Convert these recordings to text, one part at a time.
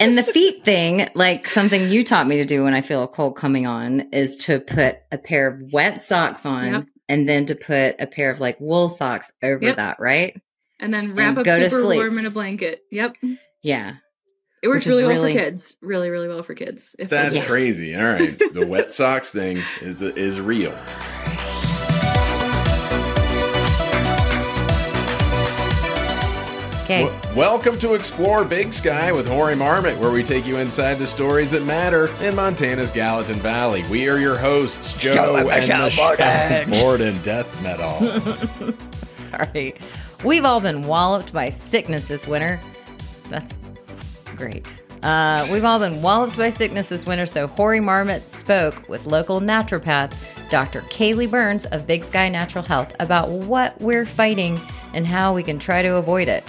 And the feet thing, like something you taught me to do when I feel a cold coming on, is to put a pair of wet socks on Yep. and then to put a pair of like wool socks over Yep. that, right? And then wrap And up go to super sleep. warm in a blanket. Yep. Yeah. It works Which is really well for kids. Really, really well for kids. If That's they- crazy. All right, the wet socks thing is is real. Okay. W- welcome to Explore Big Sky with Hoary Marmot, where we take you inside the stories that matter in Montana's Gallatin Valley. We are your hosts, Joe, Joe and and Michelle Michelle Borden. Borden, Death Metal. Sorry. We've all been walloped by sickness this winter. That's great. Uh, we've all been walloped by sickness this winter, so Hoary Marmot spoke with local naturopath Dr. Kaley Burns of Big Sky Natural Health about what we're fighting and how we can try to avoid it.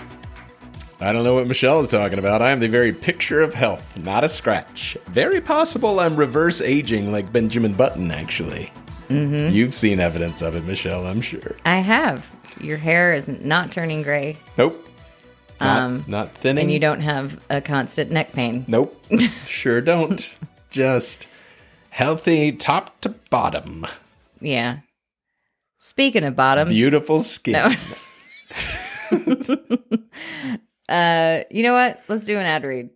I don't know what Michelle is talking about. I am the very picture of health, not a scratch. Very possible I'm reverse aging like Benjamin Button, actually. Mm-hmm. You've seen evidence of it, Michelle, I'm sure. I have. Your hair is not turning gray, Nope. Not, Um, not thinning. and you don't have a constant neck pain. Nope. sure don't. Just healthy top to bottom. Yeah. Speaking of bottoms, Beautiful skin. No. Uh, you know what? Let's do an ad read.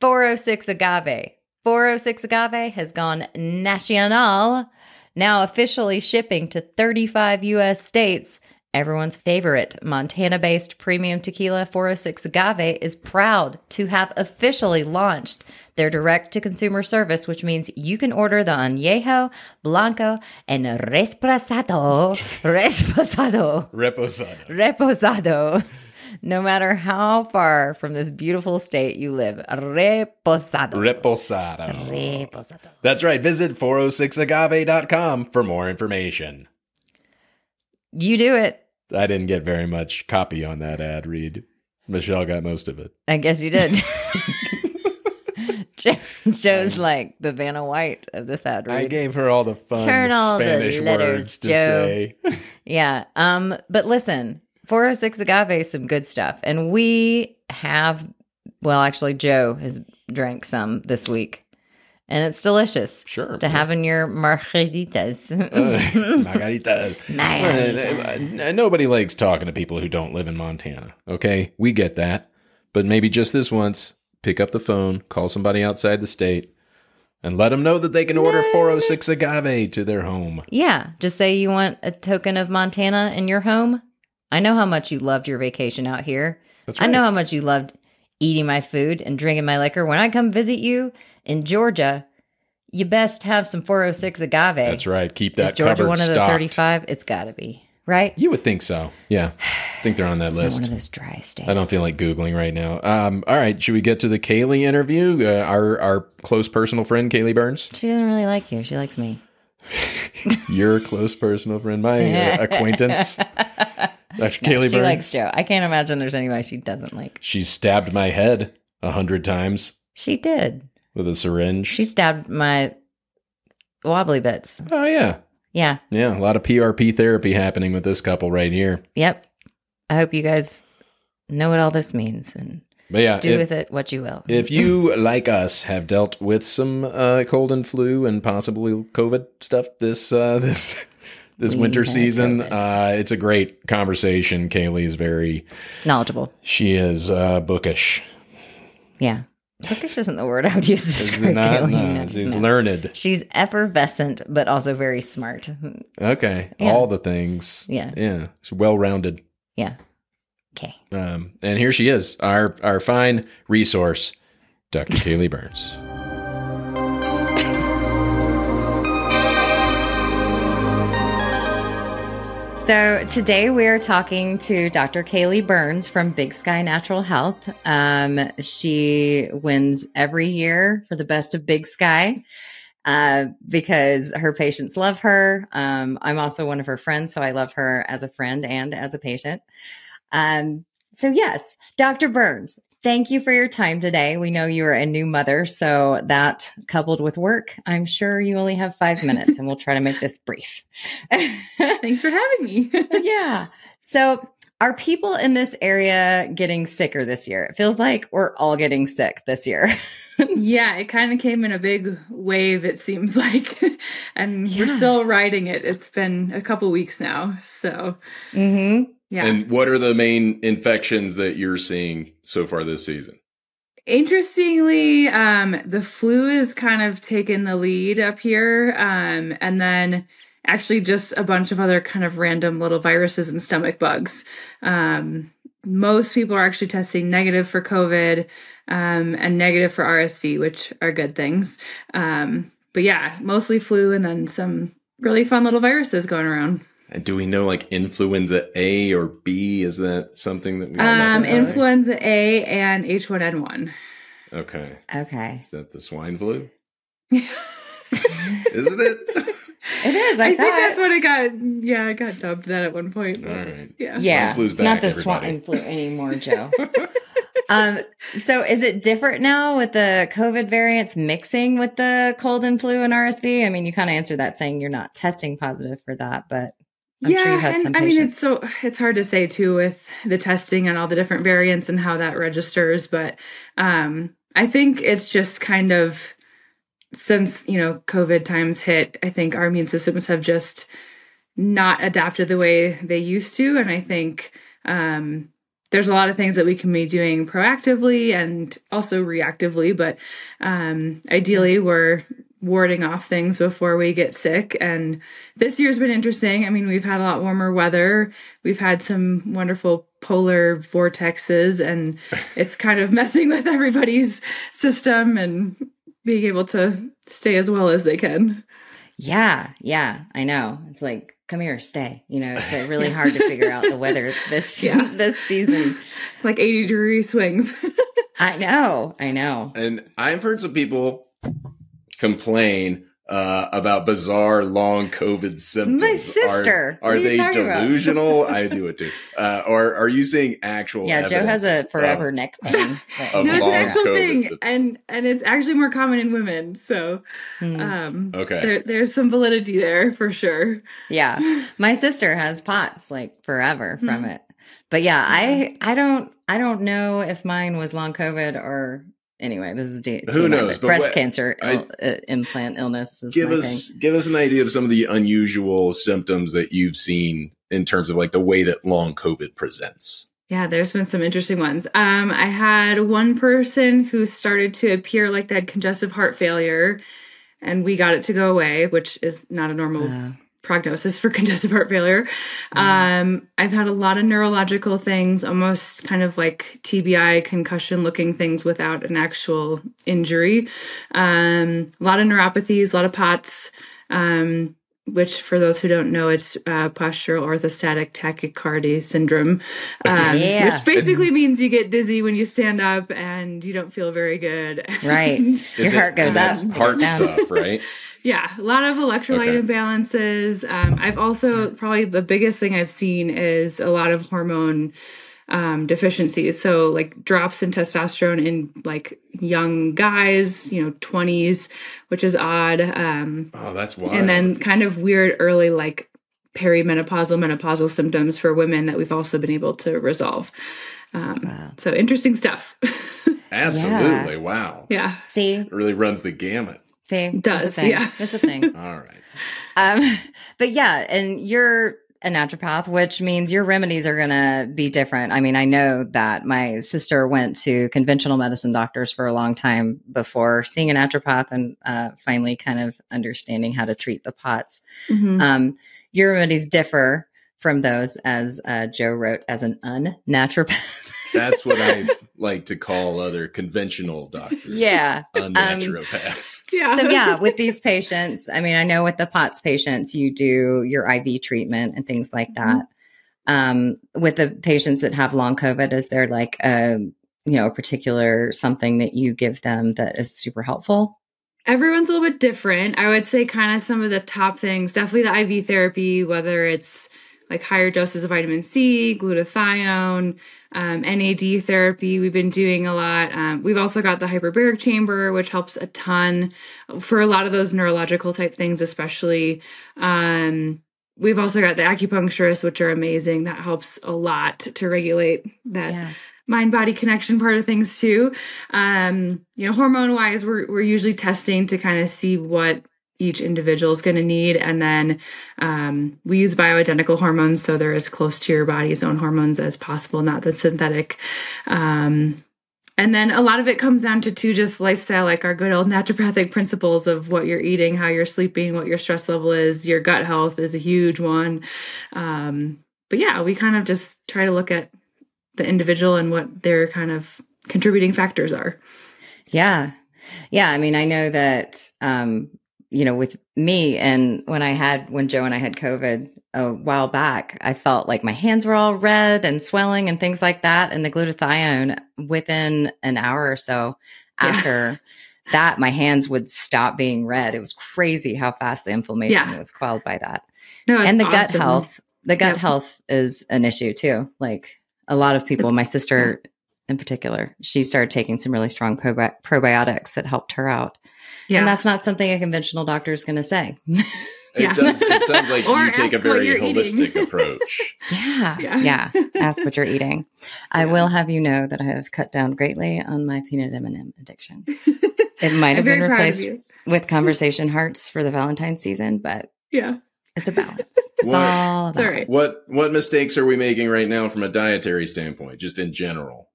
406 Agave. 406 Agave has gone national, now officially shipping to 35 US states. Everyone's favorite Montana based premium tequila 406 Agave is proud to have officially launched their direct to consumer service, which means you can order the Añejo, Blanco, and Resposado, Resposado Reposado. reposado no matter how far from this beautiful state you live reposado Reposado. reposado That's right. Visit 406agave.com for more information. you do it I didn't get very much copy on that ad read. Michelle got most of it. i guess you did Jo- joe's like the vanna white of this ad I gave her all the fun Turn all the Spanish letters, words to Joe. say. yeah um but listen 406 agave is some good stuff and we have well actually joe has drank some this week and it's delicious Sure. to have in your margaritas Margaritas. Margarita. Uh, Nobody likes talking to people who don't live in Montana. Okay, we get that, but maybe just this once, pick up the phone, call somebody outside the state, and let them know that they can order 406 agave to their home. Yeah, just say you want a token of Montana in your home. I know how much you loved your vacation out here. That's I know how much you loved eating my food and drinking my liquor. When I come visit you in Georgia, you best have some 406 agave. That's right. Keep Is that Georgia cupboard one of the 35? It's got to be, right? You would think so. Yeah, I think they're on that list. one of those dry states. I don't feel like googling right now. Um, all right, should we get to the Kaley interview? Uh, our our close personal friend Kaley Burns, She doesn't really like you. She likes me. your close personal friend, my uh, acquaintance, Dr. Kaley she Burns. likes Joe. I can't imagine there's anybody she doesn't like. She's stabbed my head a hundred times She did. with a syringe. She stabbed my wobbly bits. oh yeah, Yeah. yeah. A lot of PRP therapy happening with this couple right here. Yep. I hope you guys know what all this means and But yeah, do if, with it what you will. if you like us have dealt with some uh, cold and flu and possibly COVID stuff this uh, this. This We winter season, COVID. uh, it's a great conversation. Kaley is very Knowledgeable. She is uh, bookish. Yeah. Bookish isn't the word I would use to describe not? Kaley. No, No, she's no. learned. She's effervescent, but also very smart. Okay, Yeah. all the things. Yeah. yeah. She's well rounded. Yeah. Okay. Um, and here she is, our our fine resource, Dr. Kaley Burns. So today we are talking to Dr. Kaley Burns from Big Sky Natural Health. Um, she wins every year for the best of Big Sky uh, because her patients love her. Um, I'm also one of her friends, so I love her as a friend and as a patient. Um, so yes, Dr. Burns, thank you for your time today. We know you are a new mother, so that coupled with work, I'm sure you only have five minutes, and we'll try to make this brief. Thanks for having me. yeah. So Are people in this area getting sicker this year? It feels like we're all getting sick this year. yeah, it kind of came in a big wave, it seems like. and Yeah. we're still riding it. It's been a couple weeks now. So, hmm yeah. And what are the main infections that you're seeing so far this season? Interestingly, um, the flu is kind of taken the lead up here. Um, and then actually just a bunch of other kind of random little viruses and stomach bugs. Um, most people are actually testing negative for COVID um, and negative for RSV, which are good things. Um, but yeah, mostly flu and then some really fun little viruses going around. And do we know like influenza A or B? Is that something that we Um, influenza A and H1N1. Okay. Okay. Is that the swine flu? Isn't it? It is. I, I, think that's what it got. Yeah, it got dubbed that at one point. All right. Yeah. yeah, flu's it's not back, the swine flu anymore, Joe. um, so is it different now with the COVID variants mixing with the cold and flu and RSV? I mean, you kind of answered that saying you're not testing positive for that, but I'm yeah, sure and some I mean it's so it's hard to say too with the testing and all the different variants and how that registers, but um I think it's just kind of since, you know, COVID times hit, I think our immune systems have just not adapted the way they used to and I think um there's a lot of things that we can be doing proactively and also reactively, but um ideally we're warding off things before we get sick and this year's been interesting. I mean, we've had a lot warmer weather. We've had some wonderful polar vortexes, and it's kind of messing with everybody's system and being able to stay as well as they can. yeah, yeah, I know. It's like, come here, stay. You know, it's uh, really hard to figure out the weather this Yeah. this season. It's like 80 degree swings. I know, I know. And I've heard some people complain uh, about bizarre long COVID symptoms. My sister. Are, are are they delusional? I do it too. Uh, or are you seeing actual? Yeah, Joe has a forever of- neck pain. no, it's an actual. COVID thing, symptoms. and and it's actually more common in women. So Hmm. um, Okay. there, there's some validity there for sure. Yeah. My sister has POTS like forever from Mhm. it. But yeah, I I don't I don't know if mine was long COVID or anyway, this is D- Who TMI, knows, but but breast what- cancer I- il- uh, implant illness is give us thing. give us an idea of some of the unusual symptoms that you've seen in terms of like the way that long COVID presents. Yeah, there's been some interesting ones. Um, I had one person who started to appear like they had congestive heart failure, and we got it to go away, which is not a normal Uh, prognosis for congestive heart failure. Um, I've had a lot of neurological things, almost kind of like TBI concussion looking things without an actual injury. Um, a lot of neuropathies, a lot of POTS. Um, which, for those who don't know, it's uh, postural orthostatic tachycardia syndrome, um, Yeah. which basically means you get dizzy when you stand up and you don't feel very good. right. Is Your it- heart goes and up, that's goes heart down. stuff, right? Yeah, a lot of electrolyte Okay. imbalances. Um, I've also probably the biggest thing I've seen is a lot of hormone um, deficiencies. So like drops in testosterone in like young guys, you know, twenties, which is odd. Um, Oh, that's wild. and then kind of weird early like perimenopausal, menopausal symptoms for women that we've also been able to resolve. Um, Wow. So interesting stuff. absolutely, wow, yeah. See, it really runs the gamut. see, Does, thing. yeah. It's a thing. All right. Um, but yeah, and you're a naturopath, which means your remedies are going to be different. I mean, I know that my sister went to conventional medicine doctors for a long time before seeing a naturopath and uh, finally kind of understanding how to treat the POTS. Mhm. Um, your remedies differ from those, as uh, Joe wrote, as an unnaturopath. That's what I like to call other conventional doctors. yeah. Uh, um, Unnaturopaths. yeah. so yeah, with these patients, I mean, I know with the POTS patients, you do your IV treatment and things like mm-hmm. that. Um, with the patients that have long COVID, is there like a you know a particular something that you give them that is super helpful? Everyone's a little bit different. I would say kind of some of the top things, definitely the IV therapy, whether it's like higher doses of vitamin C, glutathione, um, NAD therapy. We've been doing a lot. Um, we've also got the hyperbaric chamber, which helps a ton for a lot of those neurological type things, especially. Um, we've also got the acupuncturists, which are amazing. That helps a lot to regulate that Yeah. mind body connection part of things too. Um, you know, hormone wise, we're we're usually testing to kind of see what each individual is going to need, and then um, we use bioidentical hormones, so they're as close to your body's own hormones as possible, not the synthetic. Um, and then a lot of it comes down to too just lifestyle, like our good old naturopathic principles of what you're eating, how you're sleeping, what your stress level is. Your gut health is a huge one. Um, but yeah, we kind of just try to look at the individual and what their kind of contributing factors are. Yeah. Yeah. I mean, I know that, um, you know, with me and when I had, when Joe and I had COVID a while back, I felt like my hands were all red and swelling and things like that. And the glutathione within an hour or so Yeah. after that, my hands would stop being red. It was crazy how fast the inflammation Yeah. was quelled by that. No, and the gut health, the gut Yep. health is an issue too. Like a lot of people, my sister in particular, she started taking some really strong probi- probiotics that helped her out. Yeah. And that's not something a conventional doctor is going to say. It Yeah. does. It sounds like Or you take a very holistic eating. approach. yeah. Yeah. Yeah. Ask what you're eating. I Yeah. will have you know that I have cut down greatly on my peanut M&M addiction. It might have been very proud of replaced with conversation hearts for the Valentine's season, but Yeah. it's a balance. It's What- all It's about all right. What what mistakes are we making right now from a dietary standpoint, just in general?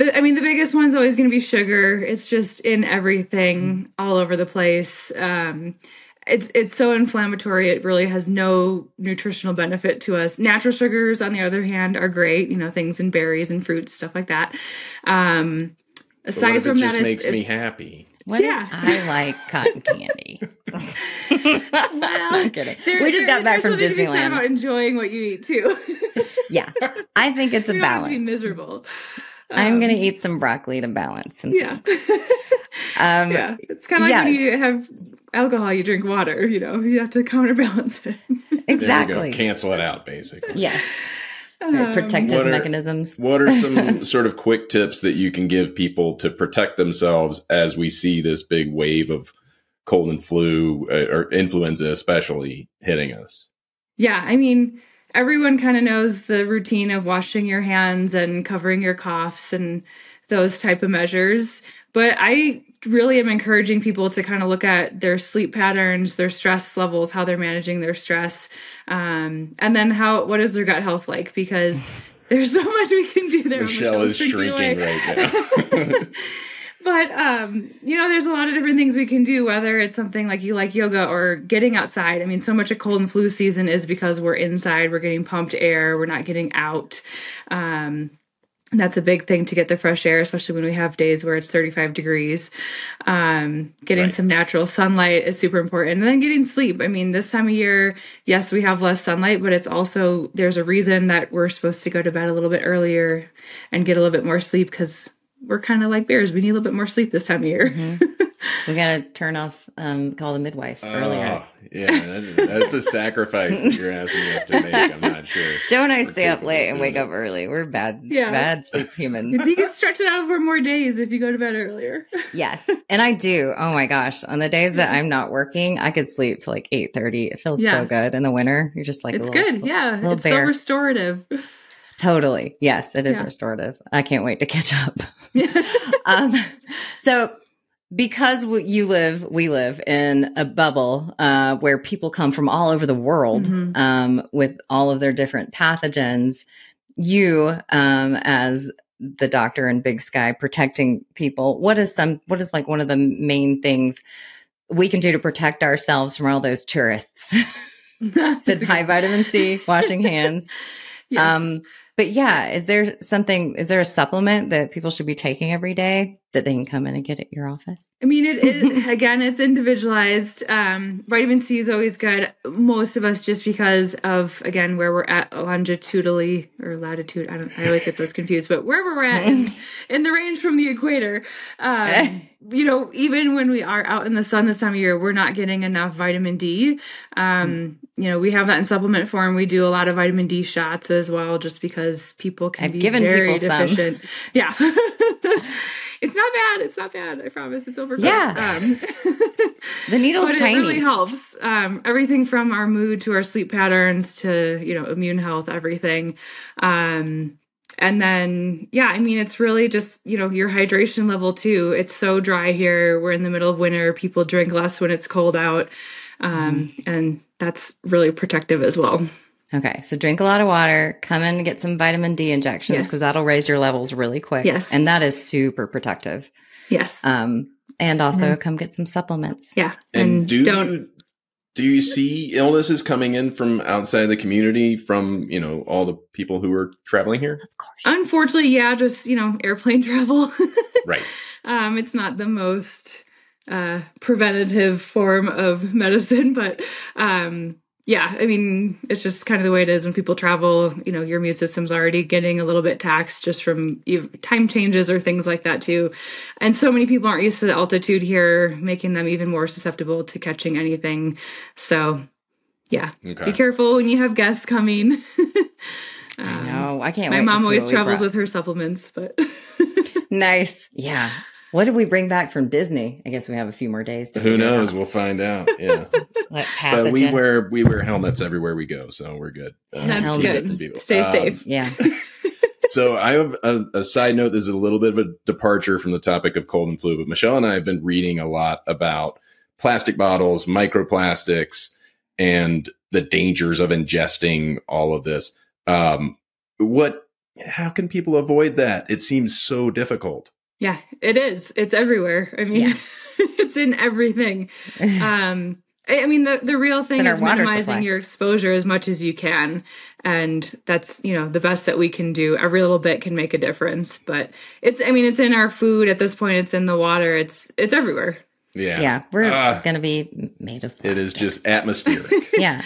The, I mean, the biggest one's always going to be sugar. It's just in everything, all over the place. Um, it's it's so inflammatory. It really has no nutritional benefit to us. Natural sugars, on the other hand, are great. You know, things in berries and fruits, stuff like that. Um, aside what if from it that, just it's- makes me it's- happy? What Yeah. if I like cotton candy? I'm kidding. there- we just there- got back from something to be said Disneyland. About enjoying what you eat too. Yeah, I think it's a you don't have to be miserable. I'm Um, going to eat some broccoli to balance. And Yeah. Um, yeah. It's kind of like when you have alcohol, you drink water. You know, you have to counterbalance it. There Exactly. you go. Cancel it out, basically. Yes. Um, Protective What are- mechanisms. What are some sort of quick tips that you can give people to protect themselves as we see this big wave of cold and flu uh, or influenza, especially hitting us? Yeah, I mean, everyone kind of knows the routine of washing your hands and covering your coughs and those type of measures. But I really am encouraging people to kind of look at their sleep patterns, their stress levels, how they're managing their stress, um, and then how what is their gut health like? Because there's so much we can do there. Michelle is Michelle's shrinking away. right now. but um you know there's a lot of different things we can do whether it's something like you like yoga or getting outside. I mean so much of cold and flu season is because we're inside we're getting pumped air we're not getting out. Um that's a big thing to get the fresh air especially when we have days where it's 35 degrees. Um getting Right. some natural sunlight is super important. And then getting sleep. I mean this time of year yes we have less sunlight but it's also there's a reason that we're supposed to go to bed a little bit earlier and get a little bit more sleep because we're kind of like bears. We need a little bit more sleep this time of year. We got to turn off, um, call the midwife earlier. Oh, yeah, that's, that's a sacrifice that you're asking us to make. I'm not sure. Joe and I We're stay up late and wake it. up early. We're bad, Yeah. bad sleep humans. you can stretch it out for more days if you go to bed earlier. yes, and I do. Oh my gosh! On the days that I'm not working, I could sleep till like eight thirty. It feels so good in the winter. You're just like a it's little- good. Yeah. little It's so restorative. Totally. Yes, it is Yeah. restorative. I can't wait to catch up. um, so because you live, we live in a bubble uh, where people come from all over the world Mhm. um, with all of their different pathogens. You, um, as the doctor in Big Sky, protecting people. What is some? What is like one of the main things we can do to protect ourselves from all those tourists? Said high vitamin C, washing hands. Yes. Um, but yeah, is there something, is there a supplement that people should be taking every day that they can come in and get at your office? I mean, it is again, it's individualized. Um, vitamin C is always good. Most of us, just because of again where we're at longitudinally or latitude. I don't. I always get those confused. But wherever we're at in, in the range from the equator, um, you know, even when we are out in the sun this time of year, we're not getting enough vitamin D. Um, you know, we have that in supplement form. We do a lot of vitamin D shots as well, just because people can I've be very people some. deficient. Yeah. It's not bad. It's not bad. I promise. It's over. Yeah. Um, The needle's but tiny. it really helps. Um, everything from our mood to our sleep patterns to you know immune health, everything. Um, and then yeah, I mean it's really just you know your hydration level too. It's so dry here. We're in the middle of winter. People drink less when it's cold out, um, and that's really protective as well. Okay, so drink a lot of water. Come in and get some vitamin D injections Yes. because that'll raise your levels really quick. Yes. and that is super protective. Yes. Um, and also Yes. come get some supplements. yeah. And, do don't you, do you see illnesses coming in from outside the community from you know all the people who are traveling here? Of course. unfortunately, yeah, just you know airplane travel. Right. um, it's not the most uh, preventative form of medicine, but um, yeah, I mean, it's just kind of the way it is when people travel. You know, your immune system's already getting a little bit taxed just from ev- time changes or things like that too. And so many people aren't used to the altitude here, making them even more susceptible to catching anything. So, yeah, Okay. be careful when you have guests coming. I know. I can't. Um, My wait to mom see always travels brought. with her supplements, but Nice. Yeah. What did we bring back from Disney? I guess we have a few more days to Who knows? out. We'll find out. Yeah. What but we wear we wear helmets everywhere we go, so we're good. Uh, that's Hell keep it good. Stay Um, safe. Yeah. so I have a, a side note. This is a little bit of a departure from the topic of cold and flu, but Michelle and I have been reading a lot about plastic bottles, microplastics, and the dangers of ingesting all of this. Um, what? How can people avoid that? It seems so difficult. Yeah, it is. It's everywhere. I mean, Yeah. it's in everything. Um, I I mean, the, the real thing is minimizing supply. your exposure as much as you can. And that's, you know, the best that we can do. Every little bit can make a difference. But it's, I mean, it's in our food at this point. It's in the water. It's, it's everywhere. Yeah, yeah. We're Ah, going to be made of. it is just atmospheric. Yeah.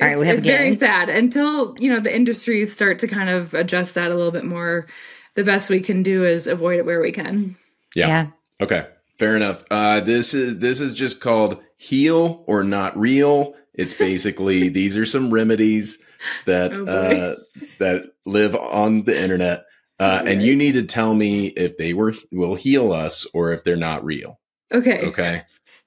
All right. We have it's a very sad until, you know, the industries start to kind of adjust that a little bit more. The best we can do is avoid it where we can. Yeah. Yeah. Okay, fair enough. Uh, this is this is just called heal or not real. It's basically these are some remedies that Oh, uh, that live on the internet, uh, and you need to tell me if they were will heal us or if they're not real. Okay. Okay,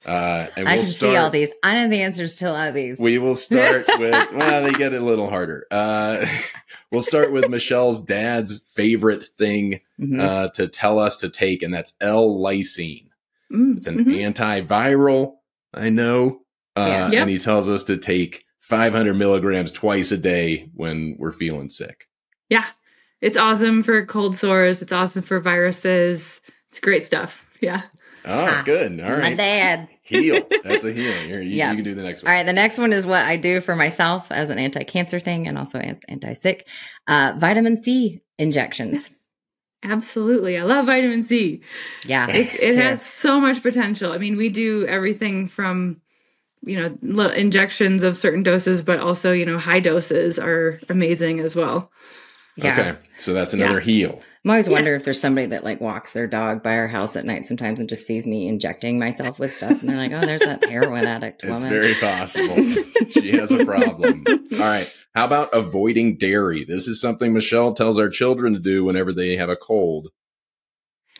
uh, and I we'll can start. see all these. I know the answers to a lot of these. We will start with well, they get a little harder. Uh, we'll start with Michelle's dad's favorite thing Mhm. uh, to tell us to take, and that's L-lysine. Mm, It's an mhm. antiviral, I know. Uh, Yeah. Yep. And he tells us to take 500 milligrams twice a day when we're feeling sick. Yeah. It's awesome for cold sores. It's awesome for viruses. It's great stuff. Yeah. Oh, Ah, good. All My dad. Heal. That's a heal. Here, you, Yeah. you can do the next one. All right. the next one is what I do for myself as an anti-cancer thing and also as anti-sick. Uh, vitamin C injections. Yes. Absolutely. I love vitamin C. Yeah, It, it has so much potential. I mean, we do everything from, you know, li- injections of certain doses, but also, you know, high doses are amazing as well. Yeah. Okay. So that's another Yeah. heal. I'm always wonder Yes. if there's somebody that like walks their dog by our house at night sometimes and just sees me injecting myself with stuff, and they're like, "Oh, there's that heroin addict woman." It's very possible. she has a problem. All right. How about avoiding dairy? This is something Michelle tells our children to do whenever they have a cold.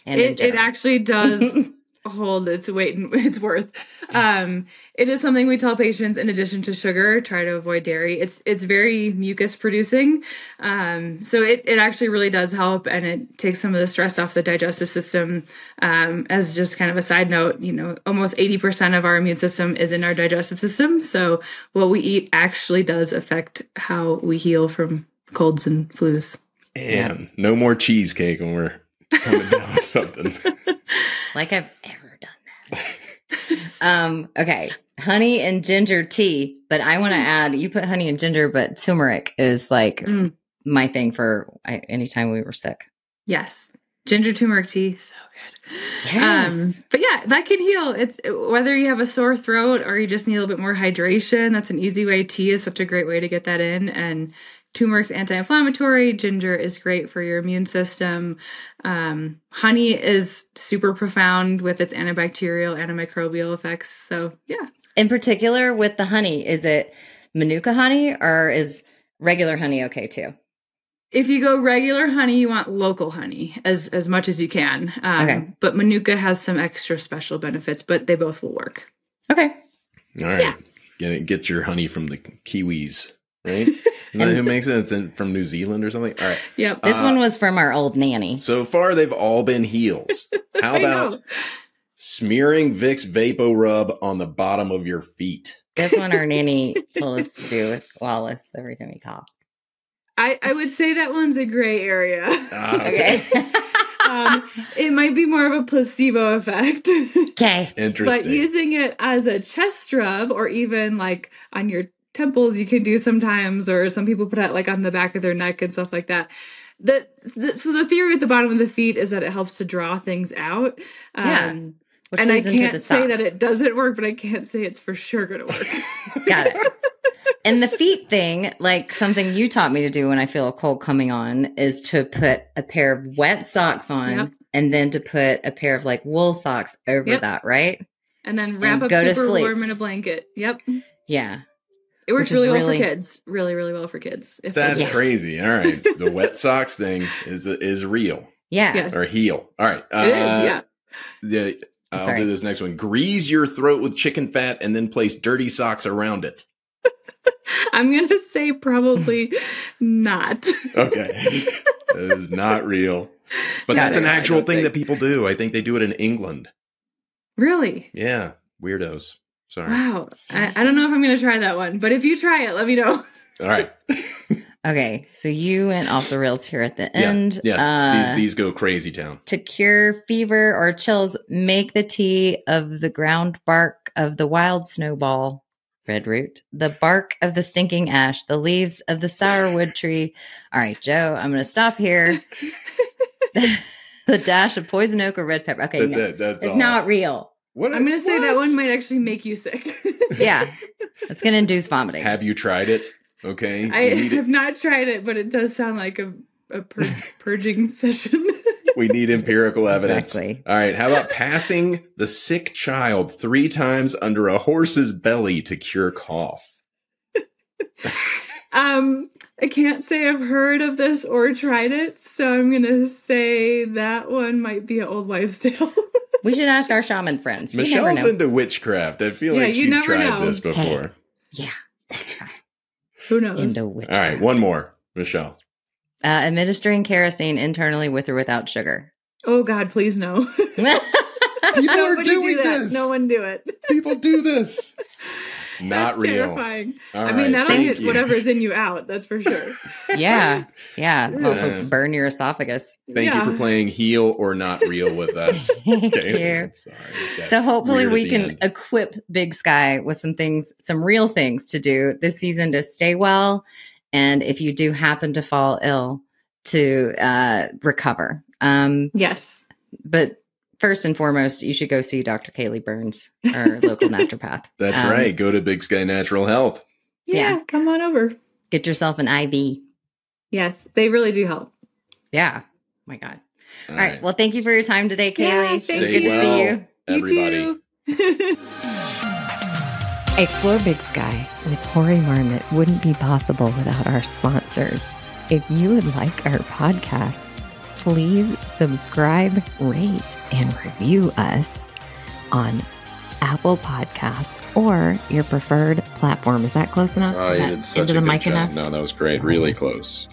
And It, it actually does hold its weight and its worth. Um, it is something we tell patients in addition to sugar, try to avoid dairy. It's it's very mucus producing. Um, so it, it actually really does help and it takes some of the stress off the digestive system. Um, as just kind of a side note, you know, almost 80% of our immune system is in our digestive system. So what we eat actually does affect how we heal from colds and flus. And no more cheesecake when we're coming down with something. like I've ever done that. um, okay. Honey and ginger tea, but I want to add you put honey and ginger, but turmeric is like Mm. my thing for I, anytime we were sick. Yes. Ginger turmeric tea, so good. Yes. Um, but yeah, that can heal. It's whether you have a sore throat or you just need a little bit more hydration. That's an easy way. Tea is such a great way to get that in. And turmeric's anti-inflammatory. Ginger is great for your immune system. Um, honey is super profound with its antibacterial, antimicrobial effects. So yeah, In particular, with the honey, is it manuka honey or is regular honey okay too? If you go regular honey, you want local honey as as much as you can. Um, Okay. But Manuka has some extra special benefits, but they both will work. Okay. All right. Get, get your honey from the Kiwis, right? Isn't that who makes it? It's in, from New Zealand or something. All right. Yep. This Uh, one was from our old nanny. So far, they've all been heals. How I know. about smearing Vicks VapoRub on the bottom of your feet? This one our nanny told us to do with Wallace every time he coughed. I, I would say that one's a gray area. Ah, Okay. um, it might be more of a placebo effect. okay. Interesting. but using it as a chest rub or even like on your temples, you can do sometimes, or some people put it like on the back of their neck and stuff like that. The, the so the theory at the bottom of the feet is that it helps to draw things out. Yeah. Um, and I leads into the can't say that it doesn't work, but I can't say it's for sure going to work. Got it. And the feet thing, like something you taught me to do when I feel a cold coming on, is to put a pair of wet socks on Yep. and then to put a pair of like wool socks over Yep. that, right? and then wrap And up go to super sleep. warm in a blanket. Yep. Yeah. It works Which is really, well for kids. Really, really well for kids. If That's Yeah. crazy. All right. The wet socks thing is is real Yeah. Yes. or heal. All right. It is, uh, yeah. yeah. I'll Sorry. do this next one. Grease your throat with chicken fat and then place dirty socks around it. I'm going to say probably not. Okay. that is not real. But Got that's it. an actual thing think- that people do. I think they do it in England. really? Yeah. Weirdos. Sorry. Wow. I, I don't know if I'm going to try that one, but if you try it, let me know. All right. Okay. So you went off the rails here at the end. Yeah. Uh, these these go crazy town. to cure fever or chills, make the tea of the ground bark of the wild snowball, red root, the bark of the stinking ash, the leaves of the sourwood tree. All right, Joe, I'm going to stop here. the dash of poison oak or red pepper. Okay, That's no, it. That's all. it's all. not real. What? I'm going to say that one might actually make you sick. Yeah, it's going to induce vomiting. Have you tried it? Okay. I You need it- have not tried it, but it does sound like a, a pur- purging session. we need empirical evidence. Exactly. All right. How about passing the sick child three times under a horse's belly to cure cough? um, I can't say I've heard of this or tried it, so I'm going to say that one might be an old wives' tale. We should ask our shaman friends. You never Michelle's know. into witchcraft. I feel Yeah, like you she's never tried know. this before. yeah, Who knows? into witchcraft. right. One more. Michelle. Uh, administering kerosene internally with or without sugar. oh, God, please no. People are Nobody doing do this. No one do it. People do this. Not That's real. terrifying. All I mean, right, that'll thank get you. whatever's in you out. That's for sure. yeah, yeah. It'll Also burn your esophagus. Thank Yeah. you for playing heal or not real with us. Thank Okay. you. Sorry. So hopefully we can end. equip Big Sky with some things, some real things to do this season to stay well, and if you do happen to fall ill, to uh, recover. Um, Yes. but first and foremost, you should go see Dr. Kaley Burns, our local naturopath. That's Um, right. Go to Big Sky Natural Health. Yeah, Yeah. come on over. Get yourself an IV. Yes, they really do help. Yeah. my God. All All right. Well, thank you for your time today, Yeah, Kaley. thank Stay Good to see you. everybody. You too. Explore Big Sky with Hoary Marmot wouldn't be possible without our sponsors. If you would like our podcast, please subscribe, rate, and review us on Apple Podcasts or your preferred platform. Is that close enough? Oh, Is that into the mic job. enough? No, that was great. Really close.